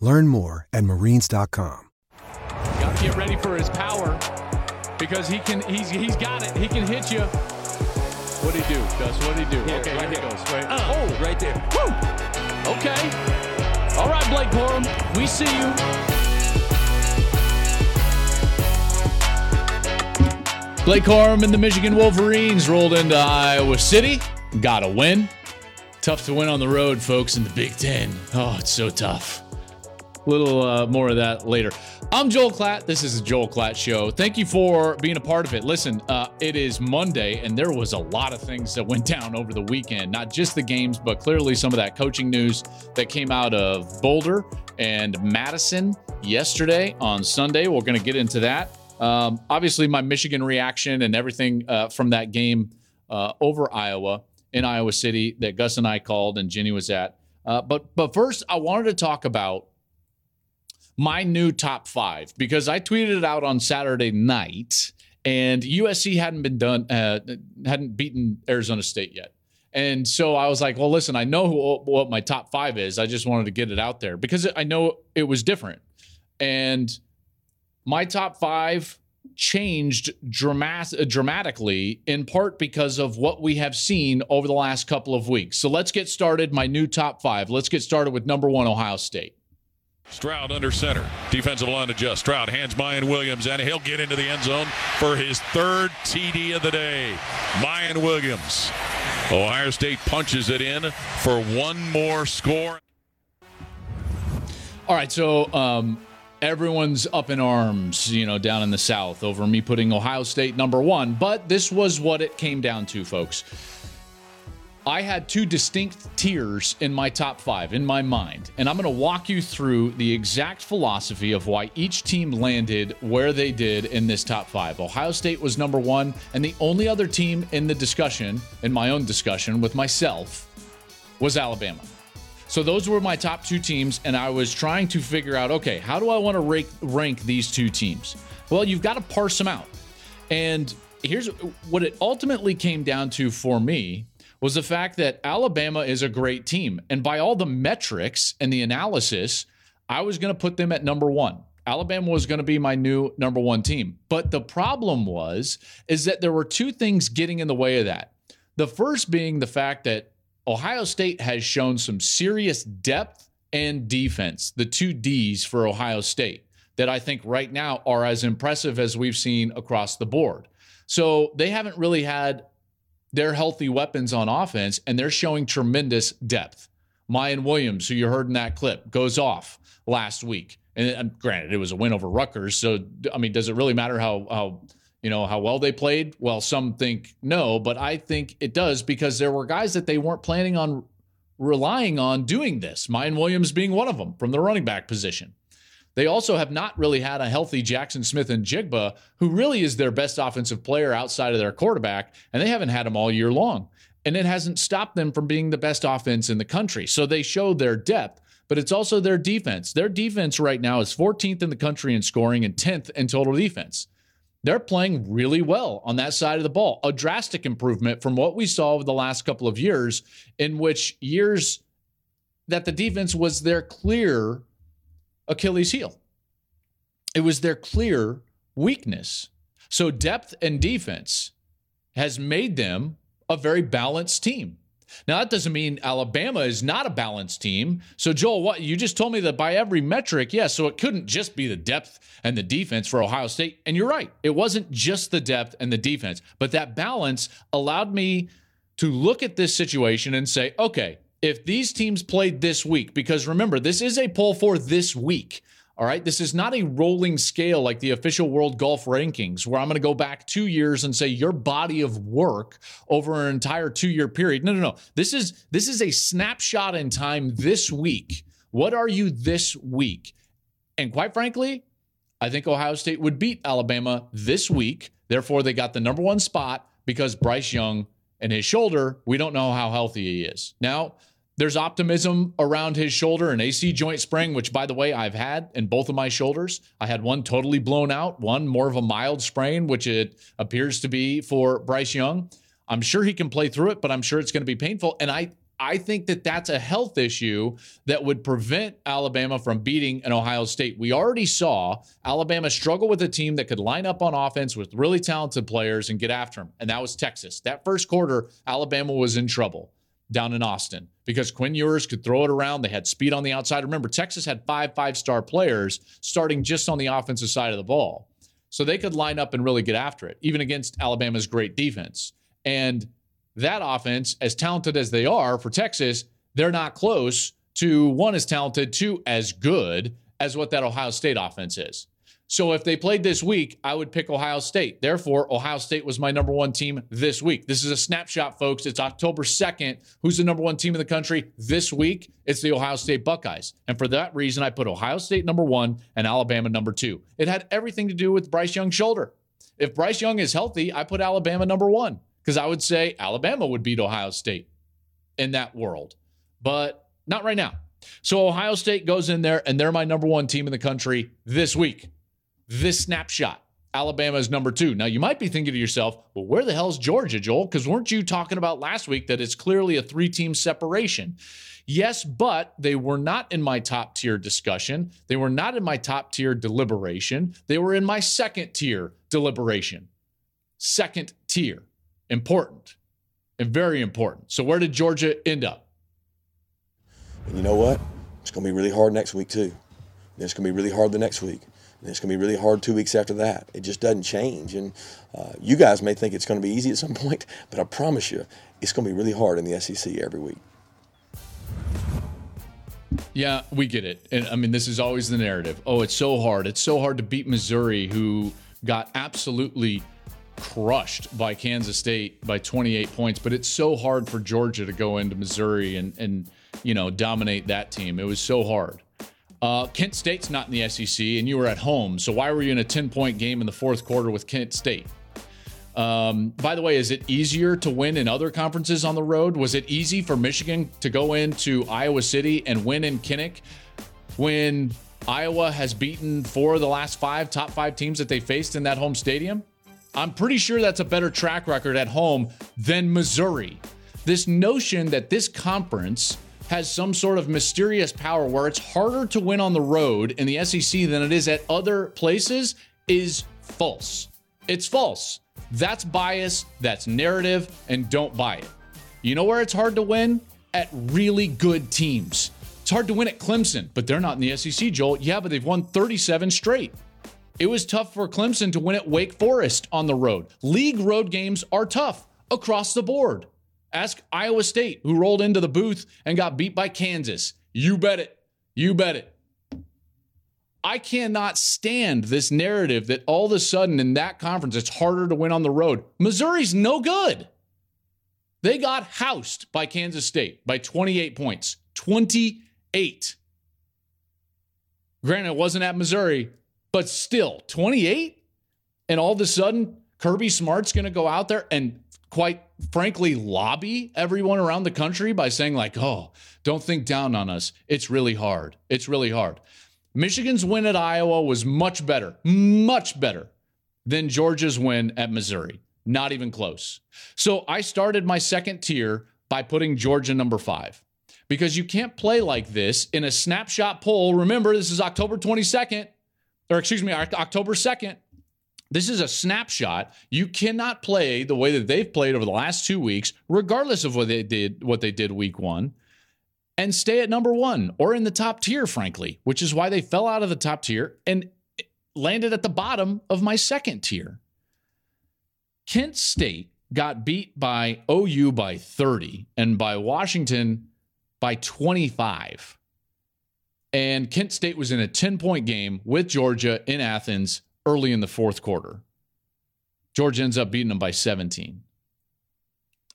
Learn more at marines.com. Got to get ready for his power because he can. He's he's got it. He can hit you. What do he do, Gus? What do he do? Here, okay, right here here. goes. Wait. Uh, oh, right there. Woo! Okay. All right, Blake Corum. We see you. Blake Corum and the Michigan Wolverines rolled into Iowa City. Got a win. Tough to win on the road, folks, in the Big Ten. Oh, it's so tough. Little uh, more of that later. I'm Joel Klatt. This is the Joel Klatt Show. Thank you for being a part of it. Listen, uh, it is Monday, and there was a lot of things that went down over the weekend. Not just the games, but clearly some of that coaching news that came out of Boulder and Madison yesterday on Sunday. We're going to get into that. Um, obviously, my Michigan reaction and everything uh, from that game uh, over Iowa in Iowa City that Gus and I called and Jenny was at. Uh, but but first, I wanted to talk about my new top five because I tweeted it out on Saturday night, and USC hadn't been done, uh, hadn't beaten Arizona State yet. And so I was like, well, listen, I know who, what my top five is. I just wanted to get it out there because I know it was different. And my top five changed dramat- dramatically in part because of what we have seen over the last couple of weeks. So let's get started. My new top five. Let's get started with number one, Ohio State. Stroud under center. Defensive line adjust. Stroud hands Miyan Williams, and he'll get into the end zone for his third TD of the day. Miyan Williams. Ohio State punches it in for one more score. All right, so um, everyone's up in arms, you know, down in the South over me putting Ohio State number one, but this was what it came down to, folks. I had two distinct tiers in my top five in my mind, and I'm going to walk you through the exact philosophy of why each team landed where they did in this top five. Ohio State was number one, and the only other team in the discussion, in my own discussion with myself, was Alabama. So those were my top two teams, and I was trying to figure out okay, how do I want to rank, rank these two teams? Well, you've got to parse them out. And here's what it ultimately came down to for me was the fact that Alabama is a great team. And by all the metrics and the analysis, I was going to put them at number one. Alabama was going to be my new number one team. But the problem was, is that there were two things getting in the way of that. The first being the fact that Ohio State has shown some serious depth and defense, the two D's for Ohio State, that I think right now are as impressive as we've seen across the board. So they haven't really had their healthy weapons on offense, and they're showing tremendous depth. Miyan Williams, who you heard in that clip, goes off last week. And uh, granted, it was a win over Rutgers. So, I mean, does it really matter how, how you know, how well they played? Well, some think no, but I think it does because there were guys that they weren't planning on relying on doing this. Miyan Williams being one of them from the running back position. They also have not really had a healthy Jaxon Smith-Njigba, who really is their best offensive player outside of their quarterback, and they haven't had him all year long. And it hasn't stopped them from being the best offense in the country. So they show their depth, but it's also their defense. Their defense right now is 14th in the country in scoring and 10th in total defense. They're playing really well on that side of the ball. A drastic improvement from what we saw over the last couple of years, in which years that the defense was their clear Achilles heel. It was their clear weakness. So depth and defense has made them a very balanced team. Now that doesn't mean Alabama is not a balanced team. So Joel, what you just told me that by every metric, yeah, so it couldn't just be the depth and the defense for Ohio State. And you're right. It wasn't just the depth and the defense, but that balance allowed me to look at this situation and say, okay, if these teams played this week, because remember, this is a poll for this week. All right. This is not a rolling scale like the official world golf rankings, where I'm going to go back two years and say your body of work over an entire two year period. No, no, no. This is this is a snapshot in time this week. What are you this week? And quite frankly, I think Ohio State would beat Alabama this week. Therefore, they got the number one spot because Bryce Young and his shoulder, we don't know how healthy he is. Now, there's optimism around his shoulder, an AC joint sprain, which, by the way, I've had in both of my shoulders. I had one totally blown out, one more of a mild sprain, which it appears to be for Bryce Young. I'm sure he can play through it, but I'm sure it's going to be painful. And I, I think that that's a health issue that would prevent Alabama from beating an Ohio State. We already saw Alabama struggle with a team that could line up on offense with really talented players and get after them, and that was Texas. That first quarter, Alabama was in trouble down in Austin because Quinn Ewers could throw it around. They had speed on the outside. Remember, Texas had five five star players starting just on the offensive side of the ball. So they could line up and really get after it, even against Alabama's great defense. And that offense, as talented as they are for Texas, they're not close to one as talented, two as good as what that Ohio State offense is. So if they played this week, I would pick Ohio State. Therefore, Ohio State was my number one team this week. This is a snapshot, folks. It's October 2nd. Who's the number one team in the country this week? It's the Ohio State Buckeyes. And for that reason, I put Ohio State number one and Alabama number two. It had everything to do with Bryce Young's shoulder. If Bryce Young is healthy, I put Alabama number one because I would say Alabama would beat Ohio State in that world, but not right now. So Ohio State goes in there and they're my number one team in the country this week this snapshot. Alabama is number two. Now, you might be thinking to yourself, well, where the hell is Georgia, Joel? Because weren't you talking about last week that it's clearly a three team separation? Yes, but they were not in my top tier discussion. They were not in my top tier deliberation. They were in my second tier deliberation. Second tier. Important and very important. So, where did Georgia end up? And you know what? It's going to be really hard next week, too. It's going to be really hard the next week. And it's going to be really hard two weeks after that. It just doesn't change. And uh, you guys may think it's going to be easy at some point, but I promise you, it's going to be really hard in the SEC every week. Yeah, we get it. And I mean, this is always the narrative. Oh, it's so hard. It's so hard to beat Missouri, who got absolutely crushed by Kansas State by 28 points. But it's so hard for Georgia to go into Missouri and, and you know, dominate that team. It was so hard. Uh, Kent State's not in the SEC, and you were at home. So why were you in a 10 point game in the fourth quarter with Kent State? Um, by the way, is it easier to win in other conferences on the road? Was it easy for Michigan to go into Iowa City and win in Kinnick when Iowa has beaten four of the last five top five teams that they faced in that home stadium? I'm pretty sure that's a better track record at home than Missouri. This notion that this conference has some sort of mysterious power where it's harder to win on the road in the SEC than it is at other places is false. It's false. That's bias, that's narrative, and don't buy it. You know where it's hard to win? At really good teams. It's hard to win at Clemson, but they're not in the SEC, Joel. Yeah, but they've won 37 straight. It was tough for Clemson to win at Wake Forest on the road. League road games are tough across the board. Ask Iowa State, who rolled into the booth and got beat by Kansas. You bet it. You bet it. I cannot stand this narrative that all of a sudden in that conference it's harder to win on the road. Missouri's no good. They got housed by Kansas State by 28 points. 28. Granted, it wasn't at Missouri, but still, 28? And all of a sudden, Kirby Smart's going to go out there and quite frankly lobby everyone around the country by saying like oh don't think down on us. It's really hard. It's really hard. Michigan's win at iowa was much better much better than georgia's win at missouri. Not even close. So i started my second tier by putting georgia number five. Because you can't play like this in a snapshot poll. Remember this is october 22nd or excuse me october 2nd This is a snapshot. You cannot play the way that they've played over the last two weeks, regardless of what they did, what they did week one, and stay at number one or in the top tier, frankly, which is why they fell out of the top tier and landed at the bottom of my second tier. Kent State got beat by OU by 30 and by Washington by 25. And Kent State was in a 10 point game with Georgia in Athens early in the fourth quarter. Georgia ends up beating them by 17.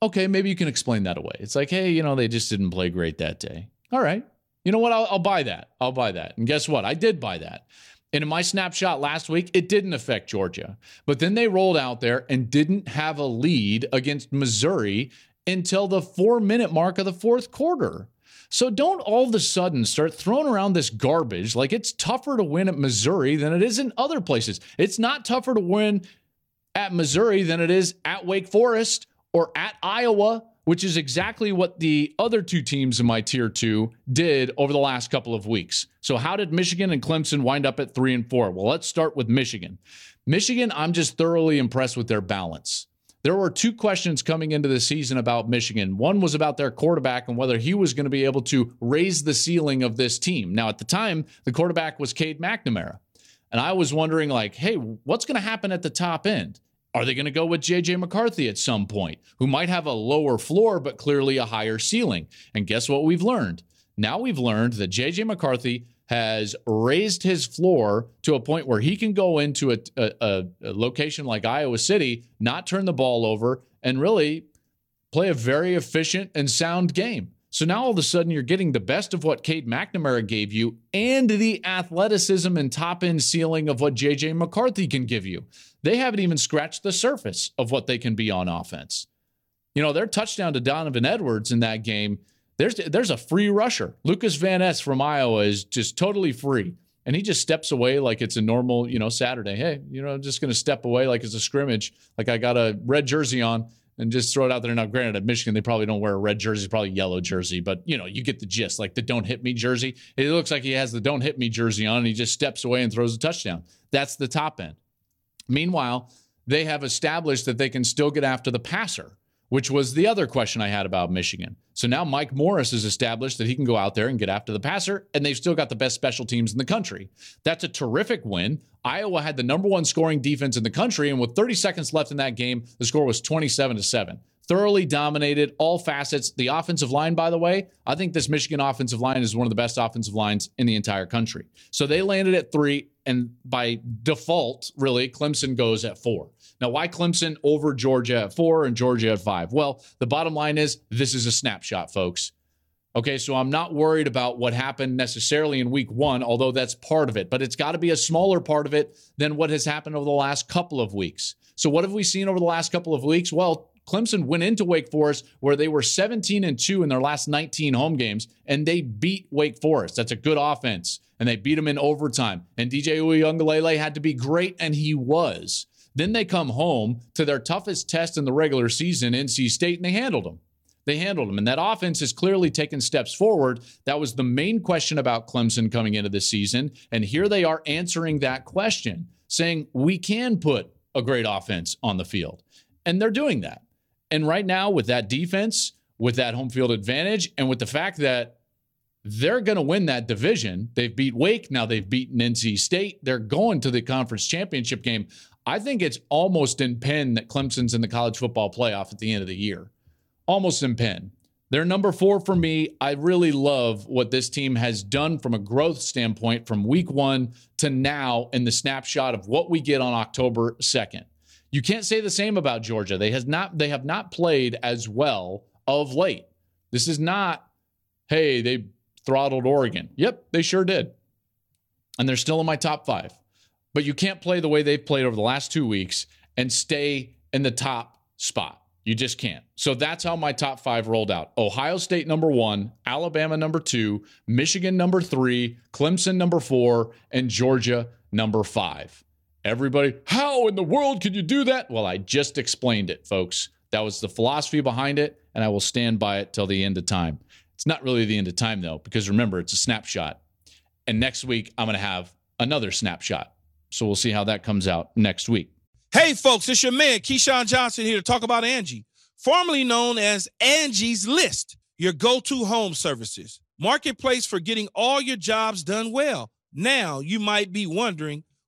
Okay, maybe you can explain that away. It's like, hey, you know, they just didn't play great that day. All right. You know what? I'll, I'll buy that. I'll buy that. And guess what? I did buy that. And in my snapshot last week, it didn't affect Georgia. But then they rolled out there and didn't have a lead against Missouri until the four minute mark of the fourth quarter. So don't all of a sudden start throwing around this garbage like it's tougher to win at Missouri than it is in other places. It's not tougher to win at Missouri than it is at Wake Forest or at Iowa, which is exactly what the other two teams in my tier two did over the last couple of weeks. So, how did Michigan and Clemson wind up at three and four? Well, let's start with Michigan. Michigan, I'm just thoroughly impressed with their balance. There were two questions coming into the season about Michigan. One was about their quarterback and whether he was going to be able to raise the ceiling of this team. Now, at the time, the quarterback was Cade McNamara. And I was wondering, like, hey, what's going to happen at the top end? Are they going to go with JJ McCarthy at some point, who might have a lower floor, but clearly a higher ceiling? And guess what we've learned? Now we've learned that JJ McCarthy has raised his floor to a point where he can go into a, a, a, location like Iowa City, not turn the ball over, and really play a very efficient and sound game. So now all of a sudden you're getting the best of what Cade McNamara gave you and the athleticism and top end ceiling of what JJ McCarthy can give you. They haven't even scratched the surface of what they can be on offense. You know, their touchdown to Donovan Edwards in that game there's there's a free rusher. Lucas Van Ness from Iowa is just totally free. And he just steps away like it's a normal, you know, Saturday. Hey, you know, I'm just to step away like it's a scrimmage, like I got a red jersey on and just throw it out there. Now, granted, at Michigan, they probably don't wear a red jersey, probably yellow jersey, but you know, you get the gist. Like the don't hit me jersey. It looks like he has the don't hit me jersey on and he just steps away and throws a touchdown. That's the top end. Meanwhile, they have established that they can still get after the passer which was the other question I had about Michigan. So now Mike Morris has established that he can go out there and get after the passer, and they've still got the best special teams in the country. That's a terrific win. Iowa had the number one scoring defense in the country, and with 30 seconds left in that game, the score was 27 to 7 thoroughly dominated all facets. The offensive line, by the way, I think this Michigan offensive line is one of the best offensive lines in the entire country. So they landed at three, and by default, really, Clemson goes at four. Now, why Clemson over Georgia at four and Georgia at five? Well, the bottom line is this is a snapshot, folks. Okay, so I'm not worried about what happened necessarily in week one, although that's part of it, but it's got to be a smaller part of it than what has happened over the last couple of weeks. So, what have we seen over the last couple of weeks? Well, Clemson went into Wake Forest where they were 17 and 2 in their last 19 home games, and they beat Wake Forest. That's a good offense. And they beat them in overtime. And DJ Uiagalelei had to be great, and he was. Then they come home to their toughest test in the regular season, NC State, and they handled them. They handled them. And that offense has clearly taken steps forward. That was the main question about Clemson coming into this season. And here they are answering that question, saying, we can put a great offense on the field. And they're doing that. And right now, with that defense, with that home field advantage, and with the fact that they're going to win that division, they've beat Wake, now they've beaten NC State, they're going to the conference championship game. I think it's almost in pen that Clemson's in the college football playoff at the end of the year. Almost in pen. They're number four for me. I really love what this team has done from a growth standpoint from week one to now in the snapshot of what we get on October 2nd. You can't say the same about Georgia. They has not they have not played as well of late. This is not, hey, they throttled Oregon. Yep, they sure did. And they're still in my top five. But you can't play the way they've played over the last two weeks and stay in the top spot. You just can't. So that's how my top five rolled out Ohio State number one, Alabama number two, Michigan number three, Clemson number four, and Georgia number five. Everybody, how in the world could you do that? Well, I just explained it, folks. That was the philosophy behind it, and I will stand by it till the end of time. It's not really the end of time, though, because remember, it's a snapshot. And next week, I'm going to have another snapshot. So we'll see how that comes out next week. Hey, folks, it's your man, Keyshawn Johnson, here to talk about Angie, formerly known as Angie's List, your go to home services. Marketplace for getting all your jobs done well. Now, you might be wondering,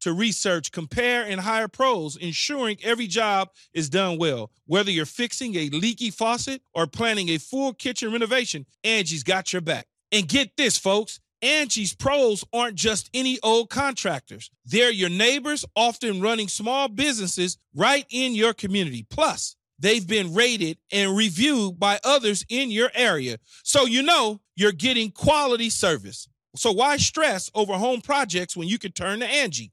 to research, compare, and hire pros, ensuring every job is done well. Whether you're fixing a leaky faucet or planning a full kitchen renovation, Angie's got your back. And get this, folks. Angie's pros aren't just any old contractors. They're your neighbors, often running small businesses right in your community. Plus, they've been rated and reviewed by others in your area. So you know you're getting quality service. So why stress over home projects when you can turn to Angie?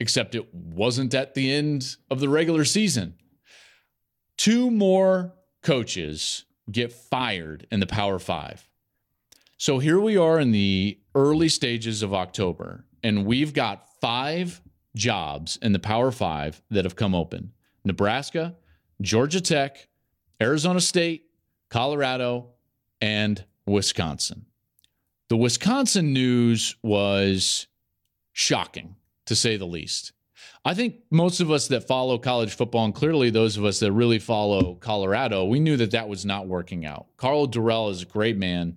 except it wasn't at the end of the regular season. Two more coaches get fired in the Power Five. So here we are in the early stages of October, and we've got five jobs in the Power Five that have come open Nebraska, Georgia Tech, Arizona State, Colorado, and Wisconsin. The Wisconsin news was shocking, to say the least. I think most of us that follow college football, and clearly those of us that really follow Colorado, we knew that that was not working out. Karl Dorrell is a great man.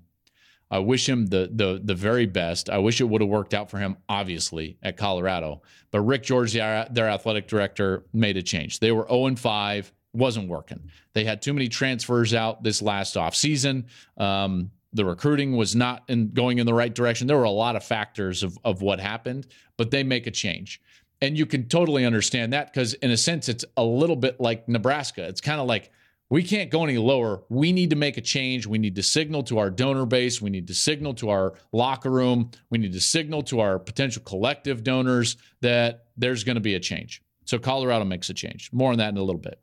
I wish him the the the very best. I wish it would have worked out for him, obviously, at Colorado. But Rick George, their athletic director, made a change. They were 0 and 5, wasn't working. They had too many transfers out this last offseason. Um, the recruiting was not in, going in the right direction. There were a lot of factors of, of what happened, but they make a change. And you can totally understand that because, in a sense, it's a little bit like Nebraska. It's kind of like we can't go any lower. We need to make a change. We need to signal to our donor base. We need to signal to our locker room. We need to signal to our potential collective donors that there's going to be a change. So Colorado makes a change. More on that in a little bit.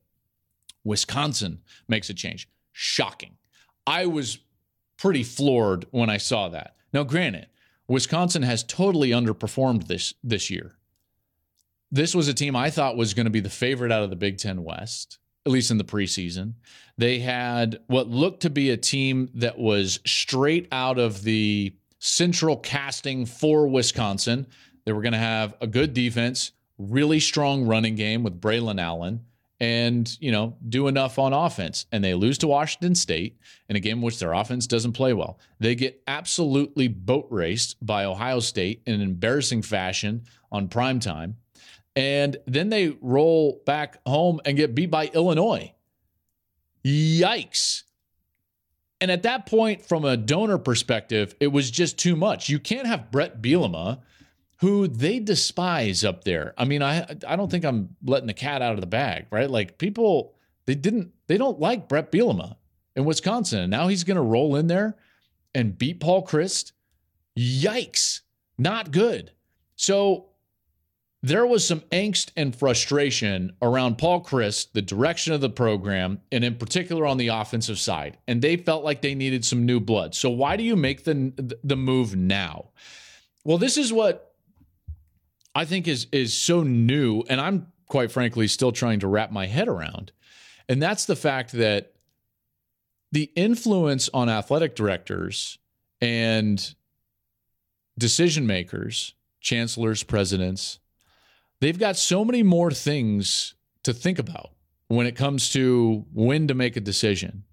Wisconsin makes a change. Shocking. I was pretty floored when I saw that. Now, granted, Wisconsin has totally underperformed this this year. This was a team I thought was going to be the favorite out of the Big Ten West, at least in the preseason. They had what looked to be a team that was straight out of the central casting for Wisconsin. They were going to have a good defense, really strong running game with Braylon Allen and you know do enough on offense. And they lose to washington state in a game in which their offense doesn't play well. They get absolutely boat raced by ohio state in an embarrassing fashion on prime time. And then they roll back home and get beat by illinois. Yikes. And at that point from a donor perspective it was just too much. You can't have bret bielema who they despise up there. I mean, I I don't think I'm letting the cat out of the bag, right? Like people they didn't they don't like Bret Bielema in Wisconsin. And now he's going to roll in there and beat Paul Chryst. Yikes. Not good. So there was some angst and frustration around Paul Chryst, the direction of the program, and in particular on the offensive side. And they felt like they needed some new blood. So why do you make the the move now? Well, this is what I think is is so new, and I'm quite frankly still trying to wrap my head around. And that's the fact that the influence on athletic directors and decision makers, chancellors, presidents, they've got so many more things to think about when it comes to when to make a decision.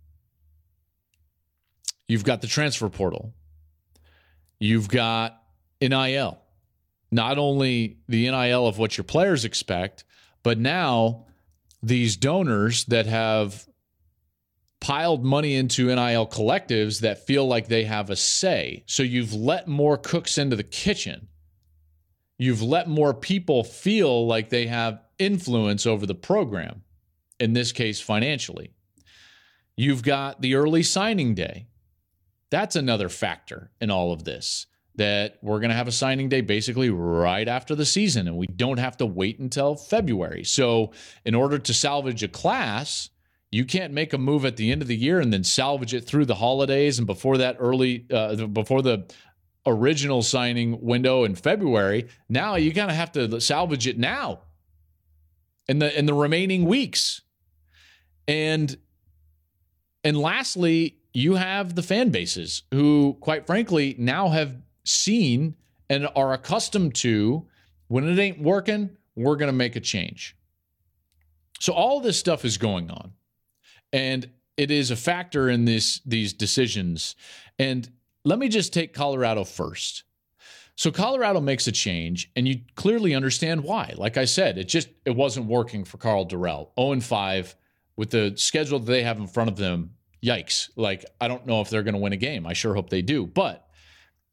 You've got the transfer portal. You've got NIL not only the NIL of what your players expect, but now these donors that have piled money into NIL collectives that feel like they have a say. So you've let more cooks into the kitchen. You've let more people feel like they have influence over the program, in this case, financially. You've got the early signing day. That's another factor in all of this that we're going to have a signing day basically right after the season and we don't have to wait until February. So, in order to salvage a class, you can't make a move at the end of the year and then salvage it through the holidays and before that early uh, before the original signing window in February. Now you kind of have to salvage it now in the in the remaining weeks. And and lastly, you have the fan bases who quite frankly now have seen and are accustomed to when it ain't working, we're going to make a change. So all this stuff is going on and it is a factor in this these decisions. And let me just take Colorado first. So Colorado makes a change, and you clearly understand why. Like I said, it just it wasn't working for Karl Dorrell. 0 and 5 with the schedule that they have in front of them. Yikes! Like I don't know if they're going to win a game. I sure hope they do. But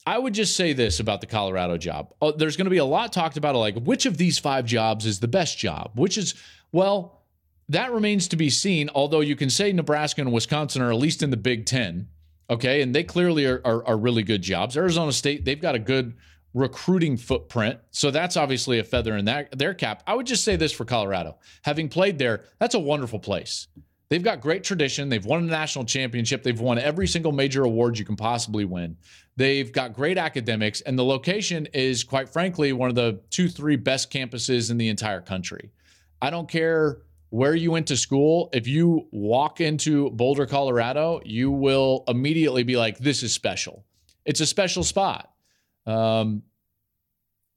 I would just say this about the Colorado job. Oh, there's going to be a lot talked about like which of these five jobs is the best job. Which is well, that remains to be seen, although you can say Nebraska and Wisconsin are at least in the Big Ten. Okay. And they clearly are, are, are really good jobs. Arizona State, they've got a good recruiting footprint. So that's obviously a feather in that, their cap. I would just say this for Colorado. Having played there, that's a wonderful place. They've got great tradition. They've won a national championship. They've won every single major award you can possibly win. They've got great academics, and the location is, quite frankly, one of the two, three best campuses in the entire country. I don't care where you went to school, if you walk into Boulder, Colorado, you will immediately be like, this is special. It's a special spot. Um,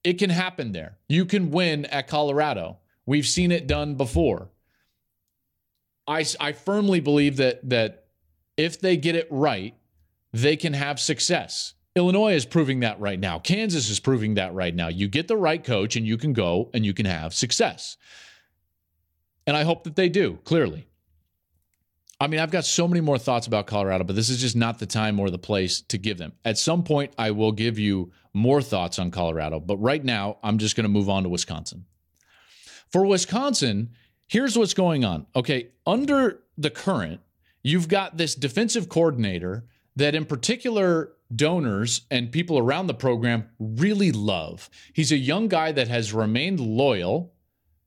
it can happen there. You can win at Colorado. We've seen it done before. I, I firmly believe that that if they get it right, they can have success. Illinois is proving that right now. Kansas is proving that right now. You get the right coach and you can go and you can have success. And I hope that they do, clearly. I mean, I've got so many more thoughts about Colorado, but this is just not the time or the place to give them. At some point, I will give you more thoughts on Colorado, but right now, I'm just going to move on to Wisconsin. For Wisconsin, here's what's going on. Okay, under the current, you've got this defensive coordinator that, in particular, donors and people around the program really love. He's a young guy that has remained loyal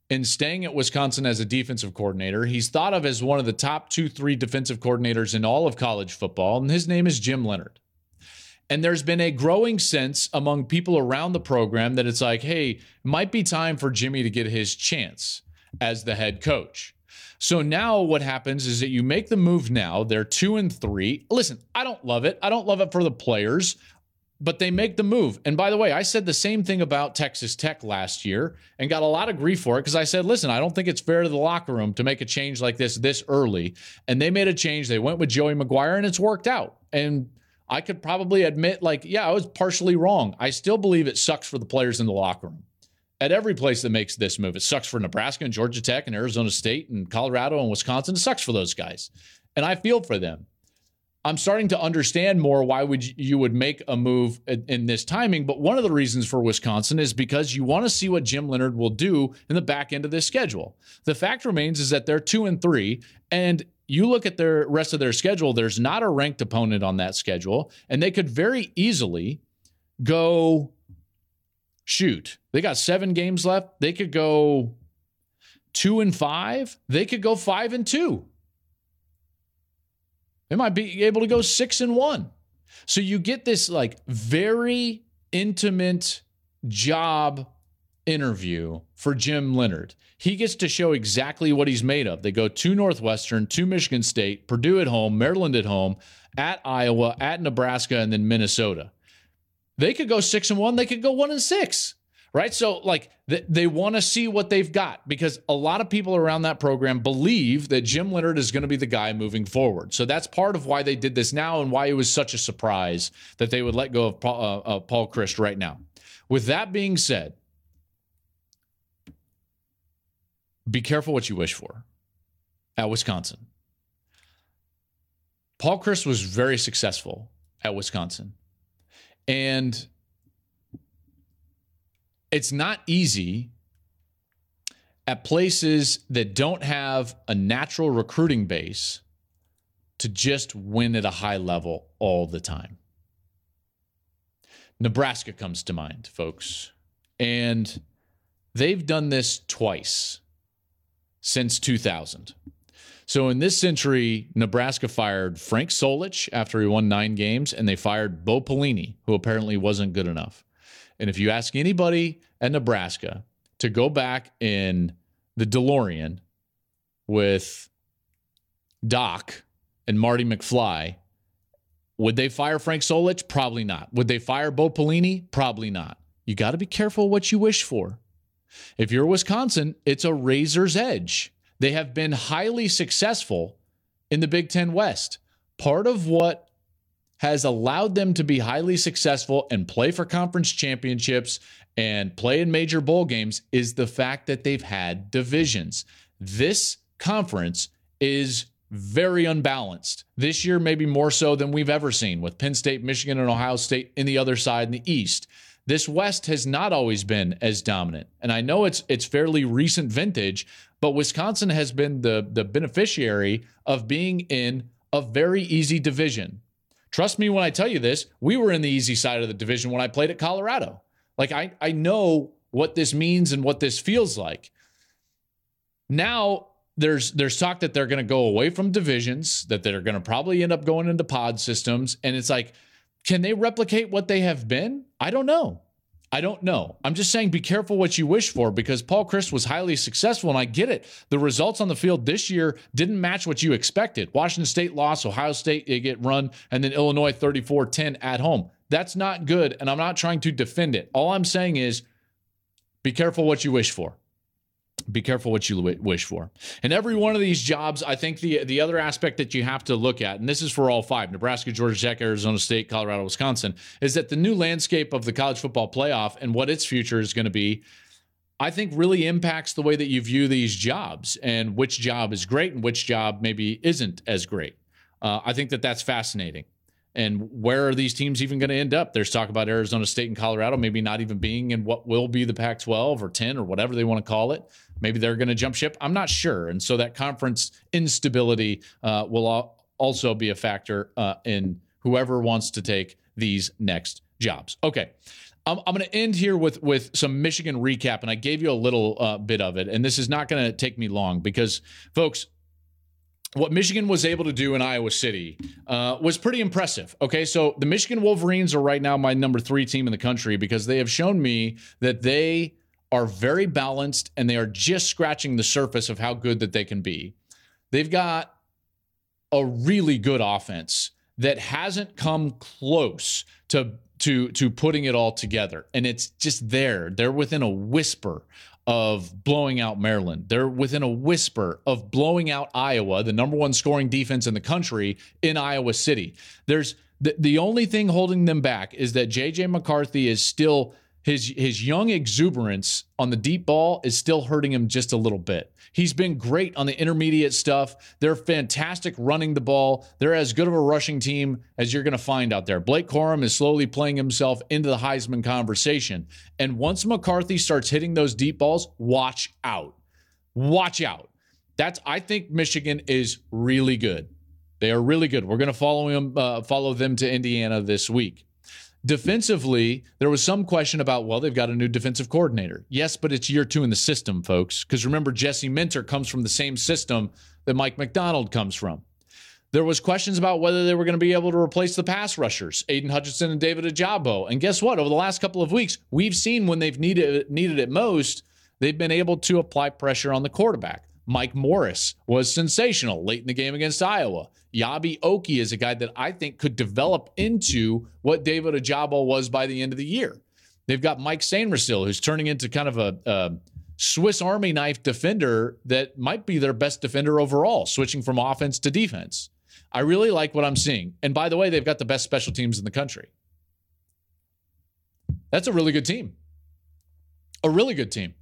in staying at Wisconsin as a defensive coordinator. He's thought of as one of the top two, three defensive coordinators in all of college football, and his name is Jim Leonhard. And there's been a growing sense among people around the program that it's like, hey, might be time for Jimmy to get his chance as the head coach. So now what happens is that you make the move now. They're two and three. Listen, I don't love it. I don't love it for the players but they make the move. And by the way, I said the same thing about Texas Tech last year and got a lot of grief for it because I said, listen, I don't think it's fair to the locker room to make a change like this this early. And they made a change. They went with Joey McGuire and it's worked out. And I could probably admit, like, yeah, I was partially wrong. I still believe it sucks for the players in the locker room. At every place that makes this move, it sucks for Nebraska and Georgia Tech and Arizona State and Colorado and Wisconsin. It sucks for those guys. And I feel for them. I'm starting to understand more why would you would make a move in this timing. But one of the reasons for Wisconsin is because you want to see what Jim Leonhard will do in the back end of this schedule. The fact remains is that they're two and three, and you look at the rest of their schedule. There's not a ranked opponent on that schedule, and they could very easily go shoot. They got seven games left. They could go two and five. They could go five and two. They might be able to go six and one. So you get this like very intimate job interview for Jim Leonhard. He gets to show exactly what he's made of. They go to Northwestern, to Michigan State, Purdue at home, Maryland at home, at Iowa, at Nebraska, and then Minnesota. They could go six and one. They could go one and six right? So, like, th- they want to see what they've got because a lot of people around that program believe that Jim Leonhard is going to be the guy moving forward. So, that's part of why they did this now and why it was such a surprise that they would let go of Paul, uh, uh, Paul Chryst right now. With that being said, be careful what you wish for. at Wisconsin. Paul Chryst was very successful at Wisconsin. And it's not easy at places that don't have a natural recruiting base to just win at a high level all the time. Nebraska comes to mind, folks. And they've done this twice since 2000. So in this century, Nebraska fired Frank Solich after he won nine games, and they fired Bo Pelini, who apparently wasn't good enough. And if you ask anybody at Nebraska to go back in the DeLorean with Doc and Marty McFly, would they fire Frank Solich? Probably not. Would they fire Bo Pelini? Probably not. You got to be careful what you wish for. If you're Wisconsin, it's a razor's edge. They have been highly successful in the Big Ten West. Part of what has allowed them to be highly successful and play for conference championships and play in major bowl games is the fact that they've had divisions. This conference is very unbalanced. This year, maybe more so than we've ever seen, with Penn State, Michigan, and Ohio State in the other side in the East. This West has not always been as dominant. And I know it's it's fairly recent vintage, but Wisconsin has been the, the beneficiary of being in a very easy division. Trust me when I tell you this, we were in the easy side of the division when I played at Colorado. Like I, I know what this means and what this feels like. Now there's there's talk that they're going to go away from divisions, that they're going to probably end up going into pod systems, and it's like, can they replicate what they have been? I don't know. I don't know. I'm just saying be careful what you wish for because Paul Chryst was highly successful, and I get it. The results on the field this year didn't match what you expected. Washington State lost, Ohio State they get run, and then Illinois 34 10 at home. That's not good, and I'm not trying to defend it. All I'm saying is be careful what you wish for be careful what you wish for. And every one of these jobs, I think the the other aspect that you have to look at, and this is for all five Nebraska, Georgia Tech, Arizona State, Colorado, Wisconsin, is that the new landscape of the college football playoff and what its future is going to be. I think really impacts the way that you view these jobs and which job is great and which job maybe isn't as great. Uh, I think that that's fascinating. And where are these teams even going to end up? There's talk about Arizona State and Colorado maybe not even being in what will be the Pac 12 or 10 or whatever they want to call it. Maybe they're going to jump ship. I'm not sure. And so that conference instability uh, will also be a factor uh, in whoever wants to take these next jobs. Okay. I'm, going to end here with with some Michigan recap, and I gave you a little uh, bit of it, and this is not going to take me long because, folks, what Michigan was able to do in Iowa City uh, was pretty impressive. Okay, so the Michigan Wolverines are right now my number three team in the country because they have shown me that they are very balanced and they are just scratching the surface of how good that they can be. They've got a really good offense that hasn't come close to to to putting it all together and it's just there they're within a whisper of blowing out Maryland. They're within a whisper of blowing out Iowa, the number one scoring defense in the country in Iowa City. There's the, the only thing holding them back is that JJ McCarthy is still his his young exuberance on the deep ball is still hurting him just a little bit. He's been great on the intermediate stuff. They're fantastic running the ball. They're as good of a rushing team as you're going to find out there. Blake Corum is slowly playing himself into the Heisman conversation. And once McCarthy starts hitting those deep balls, watch out. Watch out. That's I think Michigan is really good. They are really good. We're going to follow him uh, follow them to Indiana this week. Defensively, there was some question about, well, they've got a new defensive coordinator. Yes, but it's year two in the system, folks. Because remember, Jesse Minter comes from the same system that Mike Macdonald comes from. There was questions about whether they were going to be able to replace the pass rushers, Aidan Hutchinson and David Ojabo. And guess what? Over the last couple of weeks, we've seen when they've needed needed it most, they've been able to apply pressure on the quarterback. Mike Morris was sensational late in the game against Iowa. Eyabi Okie is a guy that I think could develop into what David Ojabo was by the end of the year. They've got Mike Sainristil, who's turning into kind of a, a Swiss Army knife defender that might be their best defender overall, switching from offense to defense. I really like what I'm seeing. And by the way, they've got the best special teams in the country. That's a really good team. A really good team.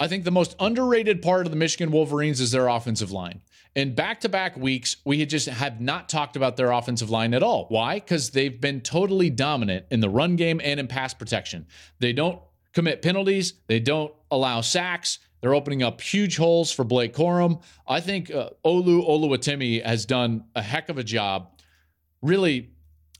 I think the most underrated part of the Michigan Wolverines is their offensive line. in back to back weeks, we had just have not talked about their offensive line at all. Why? Because they've been totally dominant in the run game and in pass protection. They don't commit penalties, they don't allow sacks. They're opening up huge holes for Blake Corum. I think uh, Olu Oluwatimi has done a heck of a job really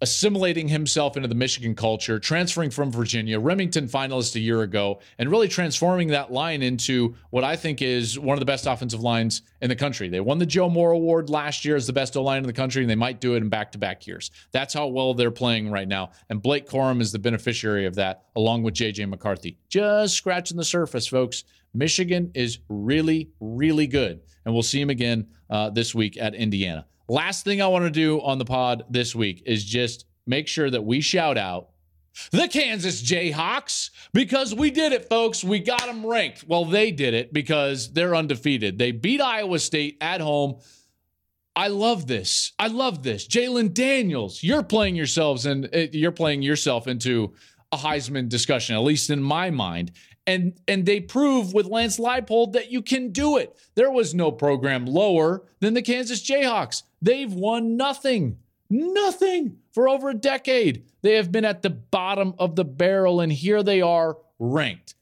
assimilating himself into the Michigan culture, transferring from Virginia, Rimington finalist a year ago, and really transforming that line into what I think is one of the best offensive lines in the country. They won the Joe Moore Award last year as the best O line in the country, and they might do it in back to back years. That's how well they're playing right now. And Blake Corum is the beneficiary of that, along with JJ McCarthy. Just scratching the surface, folks. Michigan is really, really good. And we'll see him again uh, this week at Indiana. Last thing I want to do on the pod this week is just make sure that we shout out the Kansas Jayhawks because we did it, folks. We got them ranked. Well, they did it because they're undefeated. They beat Iowa State at home. I love this. I love this. Jalon Daniels, you're playing yourselves and uh, you're playing yourself into a Heisman discussion, at least in my mind. And and they prove with Lance Leipold that you can do it. There was no program lower than the Kansas Jayhawks. They've won nothing, nothing for over a decade. They have been at the bottom of the barrel, and here they are ranked.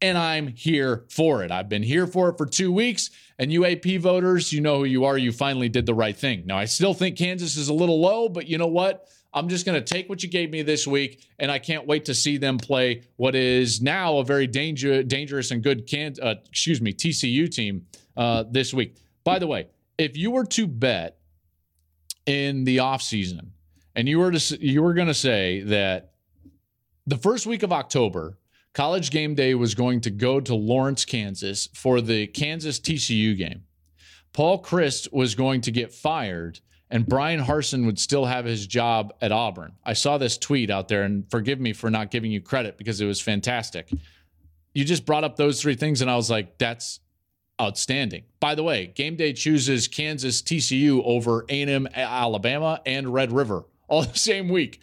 And I'm here for it. I've been here for it for two weeks. And UAP voters, you know who you are. You finally did the right thing. Now, I still think Kansas is a little low, but you know what? I'm just going to take what you gave me this week, and I can't wait to see them play what is now a very danger, dangerous and good can, uh, excuse me, TCU team uh, this week. By the way, if you were to bet in the offseason and you were to you were going to say that the first week of October, College Game Day was going to go to Lawrence, Kansas for the Kansas TCU game. Paul Chryst was going to get fired and Bryan Harsin would still have his job at Auburn. I saw this tweet out there and forgive me for not giving you credit because it was fantastic. You just brought up those three things and I was like that's outstanding. By the way, game day chooses Kansas TCU over A&M Alabama and Red River all the same week.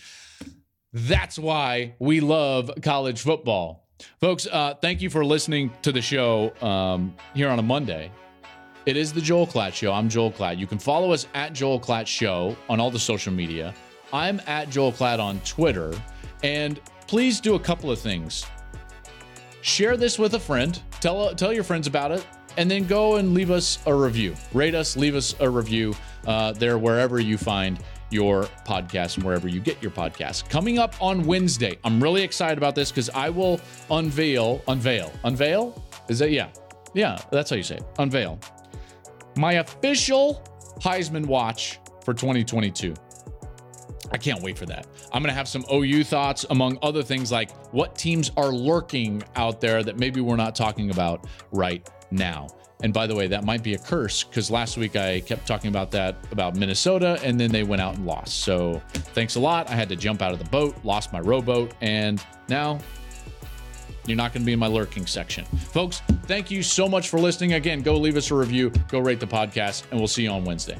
That's why we love college football. Folks, uh, thank you for listening to the show um, here on a Monday. It is the Joel Klatt Show. I'm Joel Klatt. You can follow us at Joel Klatt Show on all the social media. I'm at Joel Klatt on Twitter. And please do a couple of things. Share this with a friend. Tell tell your friends about it and then go and leave us a review. Rate us, leave us a review uh, there wherever you find your podcast and wherever you get your podcast. Coming up on Wednesday, I'm really excited about this because I will unveil, unveil, unveil? Is that, yeah, yeah, that's how you say it, unveil. My official Heisman watch for 2022. I can't wait for that. I'm going to have some OU thoughts, among other things like what teams are lurking out there that maybe we're not talking about right now. And by the way, that might be a curse because last week I kept talking about that about Minnesota and then they went out and lost. So thanks a lot. I had to jump out of the boat, lost my rowboat, and now you're not going to be in my lurking section. Folks, thank you so much for listening. Again, go leave us a review, go rate the podcast, and we'll see you on Wednesday.